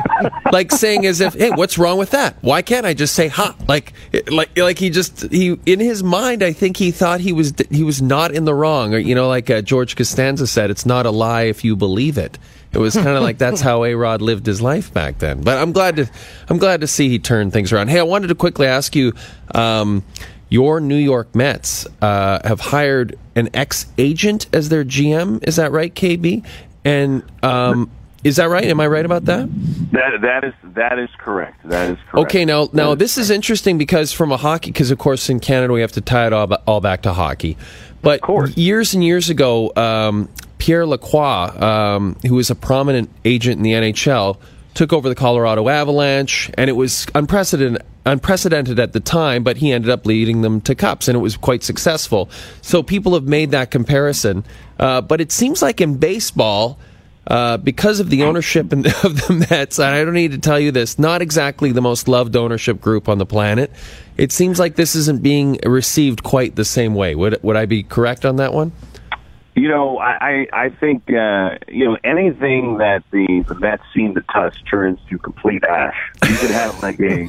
like saying as if, "Hey, what's wrong with that? Why can't I just say ha?" Like, like, like he just he in his mind, I think he thought he was he was not in the wrong, or you know, like uh, George Costanza said, "It's not a lie if you believe it." It was kind of like that's how A Rod lived his life back then. But I'm glad to I'm glad to see he turned things around. Hey, I wanted to quickly ask you. Um, your New York Mets uh, have hired an ex agent as their GM. Is that right, KB? And um, is that right? Am I right about that? That that is that is correct. That is correct. Okay, now now this is interesting because from a hockey, because of course in Canada we have to tie it all, all back to hockey. But years and years ago, um, Pierre Lacroix, um, who was a prominent agent in the NHL, took over the Colorado Avalanche, and it was unprecedented. Unprecedented at the time, but he ended up leading them to cups, and it was quite successful. So people have made that comparison. Uh, but it seems like in baseball, uh, because of the ownership [laughs] of the Mets, I don't need to tell you this, not exactly the most loved ownership group on the planet. It seems like this isn't being received quite the same way. Would would I be correct on that one? You know, I I I think uh, you know anything that the the Mets seem to touch turns to complete ash. You could have like a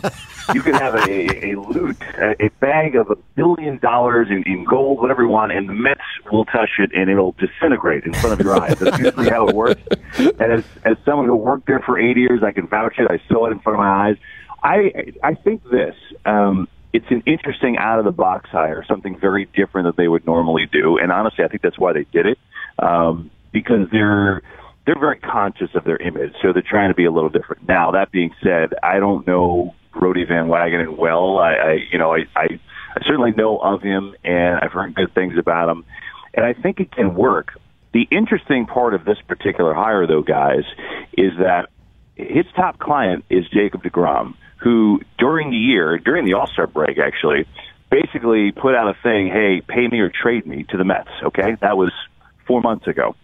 you can have a, a loot, a, a bag of a billion dollars in, in gold, whatever you want, and the Mets will touch it and it'll disintegrate in front of your eyes. That's usually how it works. And as as someone who worked there for eight years, I can vouch it. I saw it in front of my eyes. I I think this. Um, it's an interesting out of the box hire, something very different that they would normally do. And honestly, I think that's why they did it um, because they're they're very conscious of their image, so they're trying to be a little different. Now, that being said, I don't know Brodie Van Wagenen well. I, I you know I, I I certainly know of him, and I've heard good things about him, and I think it can work. The interesting part of this particular hire, though, guys, is that his top client is Jacob DeGrom, who during the year, during the All Star break, actually, basically put out a thing, "Hey, pay me or trade me" to the Mets. Okay, that was four months ago.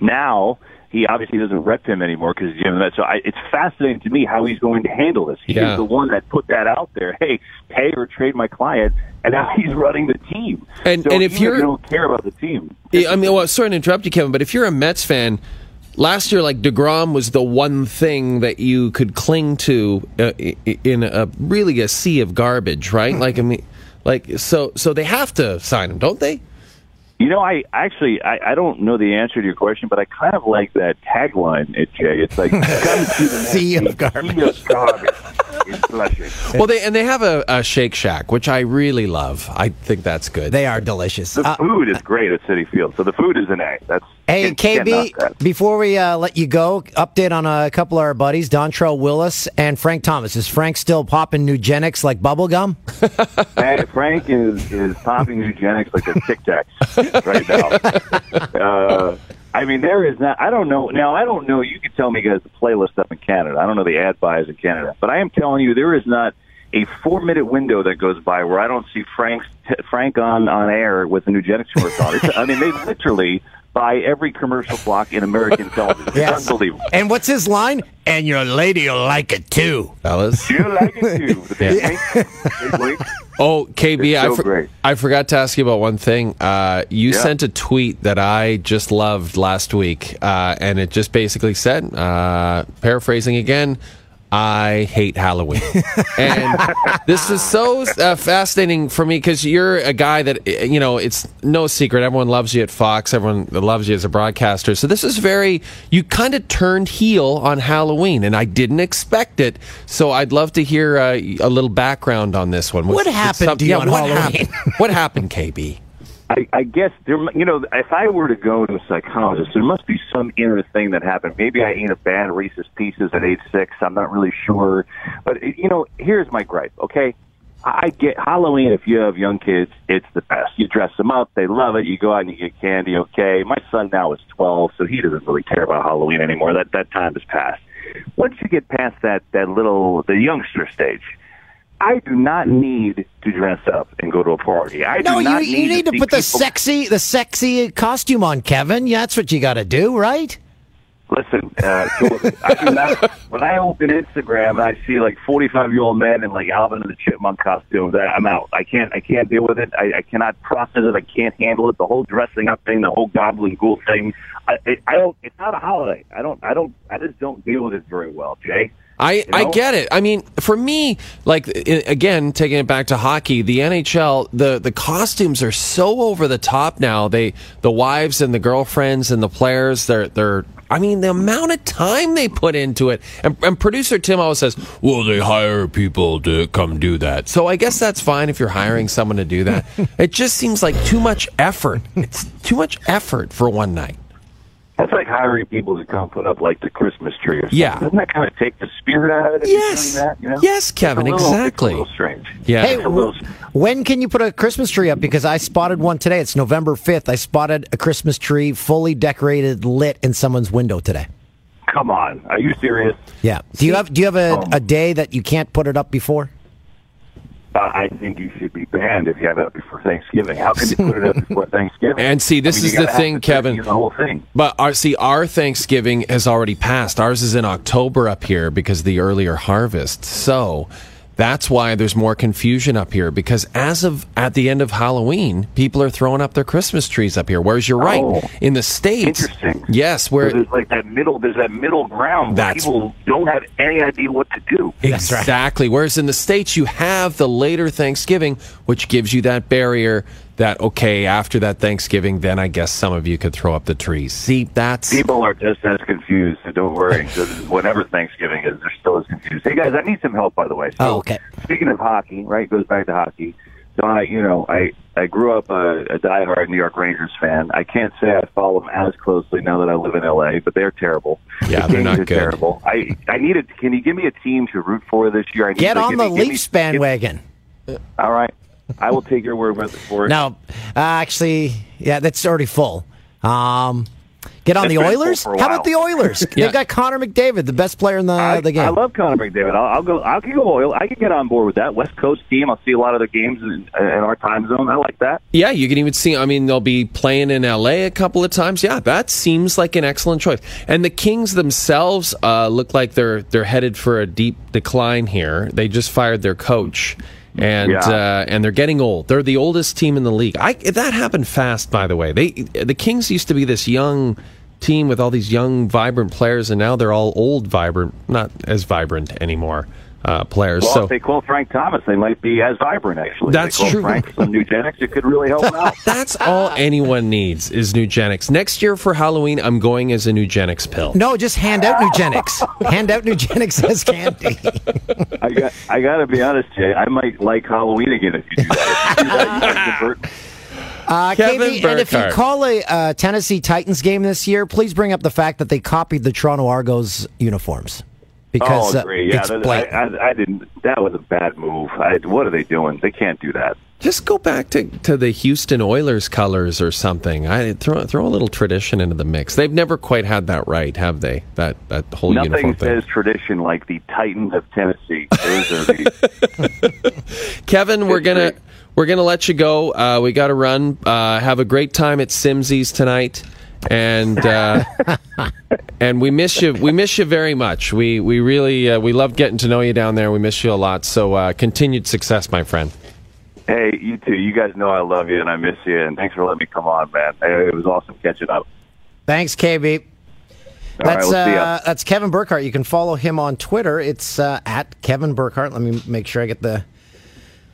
Now he obviously doesn't rep him anymore because he's the Mets. So I, it's fascinating to me how he's going to handle this. He's Yeah. the one that put that out there. Hey, pay or trade my client, and now [laughs] he's running the team. And- So and if you're- don't care about the team, Yeah, I mean, well, sorry to interrupt you, Kevin, but if you're a Mets fan, last year, like Degrom was the one thing that you could cling to uh, in a really a sea of garbage, right? Like I mean, like so so they have to sign him, don't they? You know, I actually I, I don't know the answer to your question, but I kind of like that tagline at Jay. It's like come to the [laughs] Sea of garbage. sea of garbage. Well, they and they have a, a Shake Shack, which I really love. I think that's good. They are delicious. The Uh, food is great at Citi Field, so the food is an A. That's Hey, can't- can't knock KB, before we uh, let you go, update on a couple of our buddies, Dontrelle Willis and Frank Thomas. Is Frank still popping Nugenix like bubblegum? [laughs] Hey, Frank is is popping Nugenix like a tic tac right now. Uh, I mean, there is not. I don't know. Now, I don't know. You could tell me guys the playlist up in Canada. I don't know the ad buys in Canada, but I am telling you there is not a four minute window that goes by where I don't see Frank's Frank on on air with the Nugenix commercial. on. It's, I mean, they literally buy every commercial block in American [laughs] television. Yes. It's unbelievable. And what's his line? And your lady will like it too. fellas. Do you like it too? The big wink? [laughs] Oh, KB, It's I, for- I forgot to ask you about one thing. Uh, you Yeah. sent a tweet that I just loved last week, uh, and it just basically said, uh, paraphrasing again, I hate Halloween. [laughs] and this is so uh, fascinating for me because you're a guy that, uh, you know, it's no secret. Everyone loves you at Fox, everyone loves you as a broadcaster. So this is very, you kind of turned heel on Halloween, and I didn't expect it. So I'd love to hear uh, a little background on this one. What What's- happened some- to you yeah, on what Halloween? Happened? what happened, KB? I, I guess there, you know, if I were to go to a psychologist, there must be some inner thing that happened. Maybe I ate a bad Reese's Pieces at age six. I'm not really sure, but you know, here's my gripe. Okay, I get Halloween. If you have young kids, it's the best. You dress them up, they love it. You go out and you get candy. Okay, my son now is 12, so he doesn't really care about Halloween anymore. That that time has passed. Once you get past that that little the youngster stage. I do not need to dress up and go to a party. I No, do you, you need to see put the people- sexy the sexy costume on, Kevin. Yeah, that's what you got to do, right? Listen, uh, Jordan, I do not, [laughs] when I open Instagram and I see like forty-five-year-old men in like Alvin and the Chipmunk costumes, I, I'm out. I can't, I can't deal with it. I, I cannot process it. I can't handle it. The whole dressing up thing, the whole goblin ghoul thing. I, I, I don't. It's not a holiday. I don't. I don't. I just don't deal with it very well, Jay. I, I know? get it. I mean, for me, like again, taking it back to hockey, the NHL, the the costumes are so over the top now. They the wives and the girlfriends and the players, they're they're. I mean, the amount of time they put into it, and, and producer Tim always says, "Well, they hire people to come do that." So I guess that's fine if you're hiring someone to do that. [laughs] it just seems like too much effort. It's too much effort for one night. That's like hiring people to come put up like the Christmas tree or something. Yeah. Doesn't that kind of take the spirit out of it? Yes. doing that, you know? Yes, Kevin, It's a little- exactly. It's a little strange. Yeah. Hey, It's a little- when can you put a Christmas tree up? Because I spotted one today. It's November 5th. I spotted a Christmas tree fully decorated, lit in someone's window today. Come on, are you serious? Yeah. Do you have Do you have a, Um, a day that you can't put it up before? I think you should be banned if you have it up before Thanksgiving. How can you put it up before [laughs] Thanksgiving? And see, this I mean, is the thing, Kevin. The whole thing. But our see, our Thanksgiving has already passed. Ours is in October up here because of the earlier harvest. So that's why there's more confusion up here. Because as of at the end of Halloween, people are throwing up their Christmas trees up here. Whereas you're oh, right Oh, in the states, interesting. yes, So where there's like that middle. There's that middle ground where That's- people don't have any idea what to do. Exactly. Whereas in the States, you have the later Thanksgiving, which gives you that barrier that, okay, after that Thanksgiving, then I guess some of you could throw up the trees. See, that's. People are just as confused, so don't worry. [laughs] Whatever Thanksgiving is, they're still as confused. Hey guys, I need some help by the way. So, Oh, okay. Speaking of hockey, right, goes back to hockey. So I, you know, I I grew up a, a diehard New York Rangers fan. I can't say I follow them as closely now that I live in LA, but they're terrible. Yeah, the they're not good. terrible. I I needed. Can you give me a team to root for this year? I need Get to- on the me- give me- Leafs bandwagon. All right, I will take your word with- for it. No, uh, actually, yeah, that's already full. Um, get on That's the Oilers. How about the Oilers? Yeah. They've got Connor McDavid, the best player in the, I, the game. I love Connor McDavid. I'll, I'll go. I can go oil. I can get on board with that West Coast team. I'll see a lot of the games in, in our time zone. I like that. Yeah, you can even see. I mean, they'll be playing in LA a couple of times. Yeah, that seems like an excellent choice. And the Kings themselves uh, look like they're they're headed for a deep decline here. They just fired their coach, and Yeah. uh, and they're getting old. They're the oldest team in the league. I, that happened fast, by the way. They the Kings used to be this young team with all these young, vibrant players, and now they're all old, vibrant, not as vibrant anymore uh, players. Well, so if they call Frank Thomas, they might be as vibrant. Actually, That's if they call true. Frank some Nugenix, it could really help out. [laughs] that's all anyone needs is Nugenix. Next year for Halloween, I'm going as a Nugenix pill. No, just hand out Nugenix. hand out Nugenix as candy. I got, I got to be honest, Jay. I might like Halloween again if you do that. If you do that, you convert- Uh, Kevin KB, and if you call a uh, Tennessee Titans game this year, please bring up the fact that they copied the Toronto Argos uniforms. Because oh, uh, agree. Yeah, it's that, blatant. I, I, I didn't. That was a bad move. I, what are they doing? They can't do that. Just go back to, to the Houston Oilers colors or something. I throw throw a little tradition into the mix. They've never quite had that right, have they? That that whole Nothing uniform thing. says tradition like the Titans of Tennessee. Those are the, [laughs] Kevin, we're gonna we're gonna let you go. Uh, we got to run. Uh, have a great time at Simsies tonight, and uh, [laughs] and we miss you. We miss you very much. We we really uh, we love getting to know you down there. We miss you a lot. So uh, continued success, my friend. hey, you too. You guys know I love you and I miss you, and thanks for letting me come on, man. It was awesome catching up. Thanks, KB. All right, That's we'll uh, that's Kevin Burkhardt. You can follow him on Twitter. It's uh, at Kevin Burkhardt. Let me make sure I get the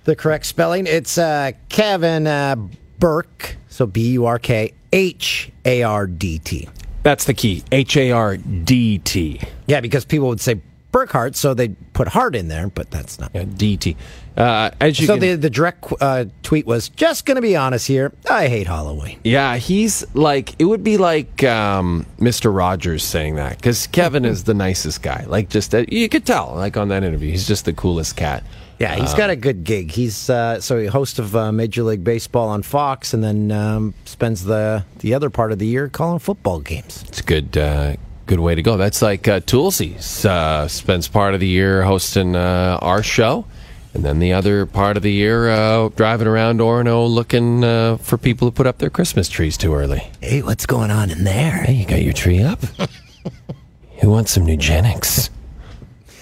the correct spelling. It's uh, Kevin uh, Burke. So B U R K H A R D T. That's the key. H A R D T. Yeah, because people would say Burkhardt, so they put heart in there, but that's not. Yeah, DT. Uh, as you so can- the the direct uh, tweet was just going to be honest here. I hate Halloween. Yeah, he's like it would be like um, Mr. Rogers saying that because Kevin is the nicest guy. Like just uh, you could tell, like on that interview, he's just the coolest cat. Yeah, he's got a good gig. He's uh, so he host of uh, Major League Baseball on Fox, and then um, spends the the other part of the year calling football games. It's a good uh, good way to go. That's like uh, Toolsy uh, spends part of the year hosting uh, our show, and then the other part of the year uh, driving around Orono looking uh, for people to put up their Christmas trees too early. Hey, what's going on in there? Hey, you got your tree up? [laughs] Who wants some Nugenix?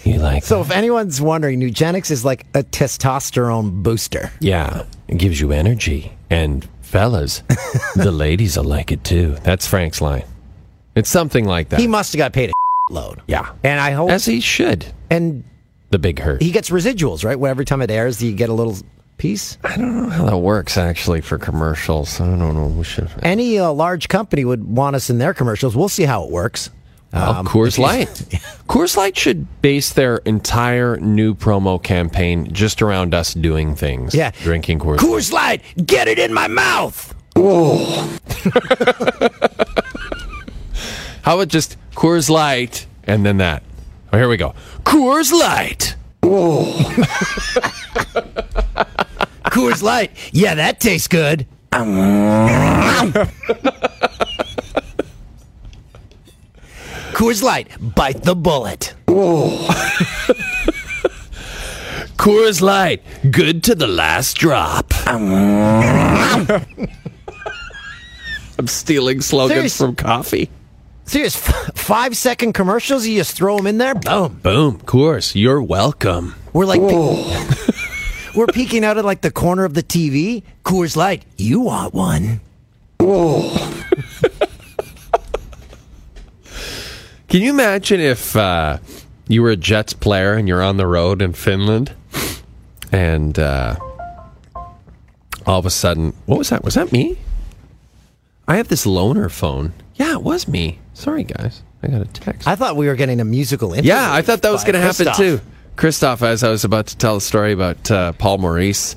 You like? So, if anyone's wondering, Nugenix is like a testosterone booster. Yeah, it gives you energy. And fellas, [laughs] the ladies will like it too. That's Frank's line. It's something like that. He must have got paid a [laughs] load. yeah. And I hope, As he should. and The big hurt. he gets residuals, right? Where every time it airs, you get a little piece. I don't know how that works actually for commercials. I don't know. We should. Any uh, large company would want us in their commercials. We'll see how it works. Um, Coors [laughs] Light. Coors Light should base their entire new promo campaign just around us doing things. Yeah. Drinking Coors. Coors Light, get it in my mouth. [laughs] How about just Coors Light and then that? Oh, here we go. Coors Light. [laughs] Coors Light, yeah, that tastes good. Coors Light, bite the bullet. [laughs] Coors Light. Good to the last drop. [laughs] I'm stealing slogans Serious- from coffee. Serious, f- five second commercials. You just throw them in there. Boom. Boom. Coors, you're welcome. We're like, pe- [laughs] we're peeking out at like the corner of the TV. Coors Light, you want one? Can you imagine if uh, you were a Jets player and you're on the road in Finland and uh, all of a sudden, what was that? Was that me? I have this loner phone. Yeah, it was me. Sorry, guys. I got a text. I thought we were getting a musical interlude. Yeah, I thought that was going to happen too. Christoph, as I was about to tell a story about uh, Paul Maurice,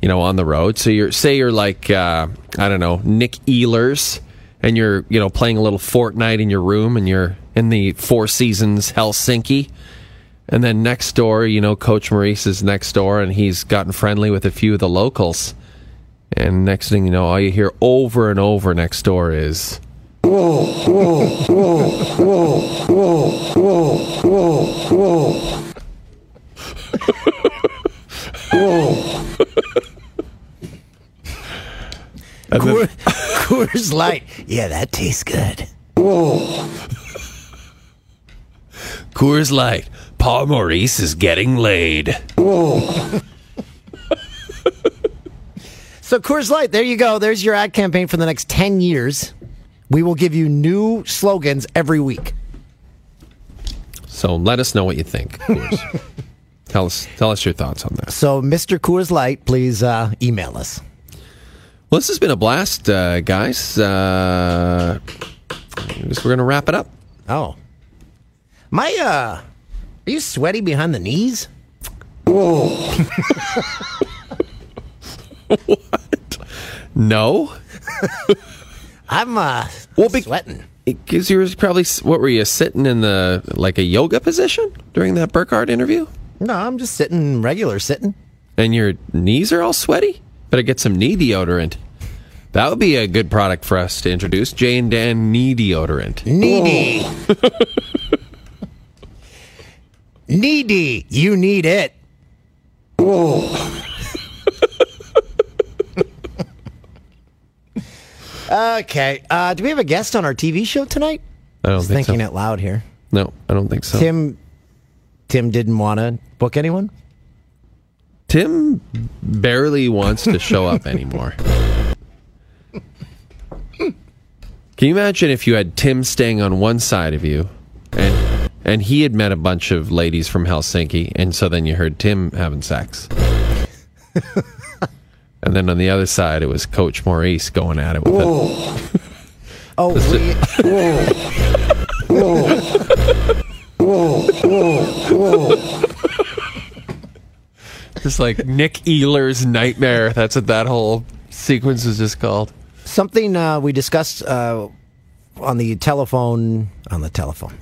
you know, on the road. So you're say you're like uh, I don't know Nick Ehlers, and you're you know playing a little Fortnite in your room, and you're in the Four Seasons Helsinki, and then next door, you know, Coach Maurice is next door, and he's gotten friendly with a few of the locals. And next thing you know, all you hear over and over next door is. And then- Coors Light, yeah, that tastes good. Oh. [laughs] Coors Light. Paul Maurice is getting laid. Oh. [laughs] So Coors Light, there you go. There's your ad campaign for the next ten years. We will give you new slogans every week. So let us know what you think. Coors. [laughs] tell us tell us your thoughts on that. So, Mr. Coors Light, please uh, email us. Well, this has been a blast, uh, guys. Uh, I guess we're gonna wrap it up. Oh, my uh, are you sweaty behind the knees? Oh. [laughs] What? No. [laughs] I'm uh, well, be- sweating. Because you were probably what were you sitting in the like a yoga position during that Burkhardt interview, No, I'm just sitting regular sitting. and your knees are all sweaty. Better get some knee deodorant. That would be a good product for us to introduce. Jay and Dan knee deodorant. Needy. [laughs] Needy. You need it. Oh. [laughs] okay. Uh, do we have a guest on our TV show tonight? I don't Just think so. thinking out loud here. No, I don't think so. Tim. Tim didn't want to book anyone. Tim barely wants to show up anymore. Can you imagine if you had Tim staying on one side of you and and he had met a bunch of ladies from Helsinki and so then you heard Tim having sex. [laughs] and then on the other side it was Coach Maurice going at it with it. Oh, we, [laughs] Just like Nick Ehlers' nightmare. That's what that whole sequence is just called. something uh, we discussed uh, on the telephone on the telephone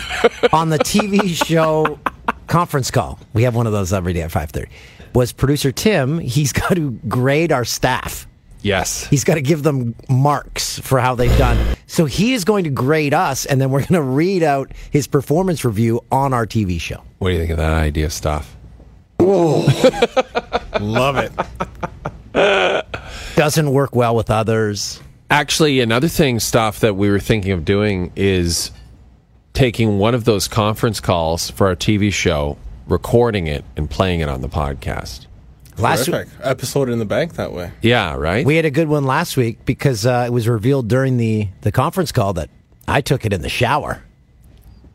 [laughs] on the TV show conference call. We have one of those every day at five thirty. Was producer Tim? He's [laughs] got to grade our staff. Yes. He's got to give them marks for how they've done. So he is going to grade us, and then we're going to read out his performance review on our TV show. What do you think of that idea, stuff? Love it. Doesn't work well with others. Actually, another thing, stuff that we were thinking of doing is taking one of those conference calls for our TV show, recording it, and playing it on the podcast. Last Terrific. Episode in the bank that way. Yeah, right? We had a good one last week because uh, it was revealed during the, the conference call that I took it in the shower.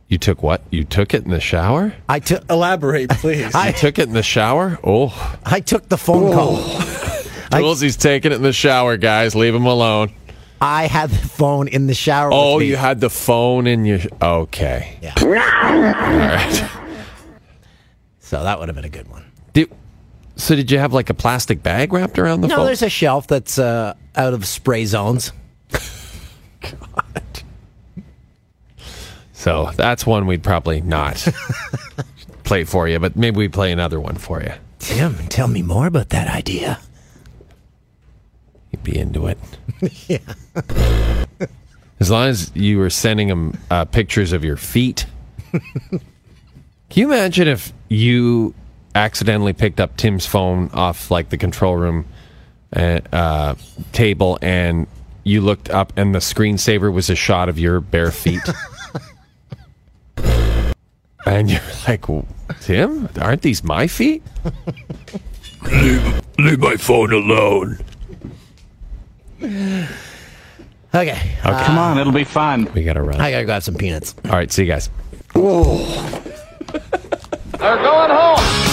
You took what? You took it in the shower? I took Elaborate, please. [laughs] I took it in the shower? Oh. I took the phone call. [laughs] Toolsy's taking it in the shower, guys. Leave him alone. I had the phone in the shower. Oh, you had the phone in your. Okay. Yeah. [laughs] All right. So that would have been a good one. Did, so, did you have like a plastic bag wrapped around the no, phone? No, there's a shelf that's uh, out of spray zones. So, that's one we'd probably not [laughs] play for you, but maybe we play another one for you. Tim, tell me more about that idea. You'd be into it. [laughs] yeah. [laughs] As long as you were sending him uh, pictures of your feet. Can you imagine if you accidentally picked up Tim's phone off like the control room uh, uh, table and you looked up and the screensaver was a shot of your bare feet? And you're [laughs] like, Tim, aren't these my feet? leave, leave my phone alone. Okay. uh, Come on, it'll be fun. We gotta run. I gotta grab some peanuts. All right, see you guys. They're going home.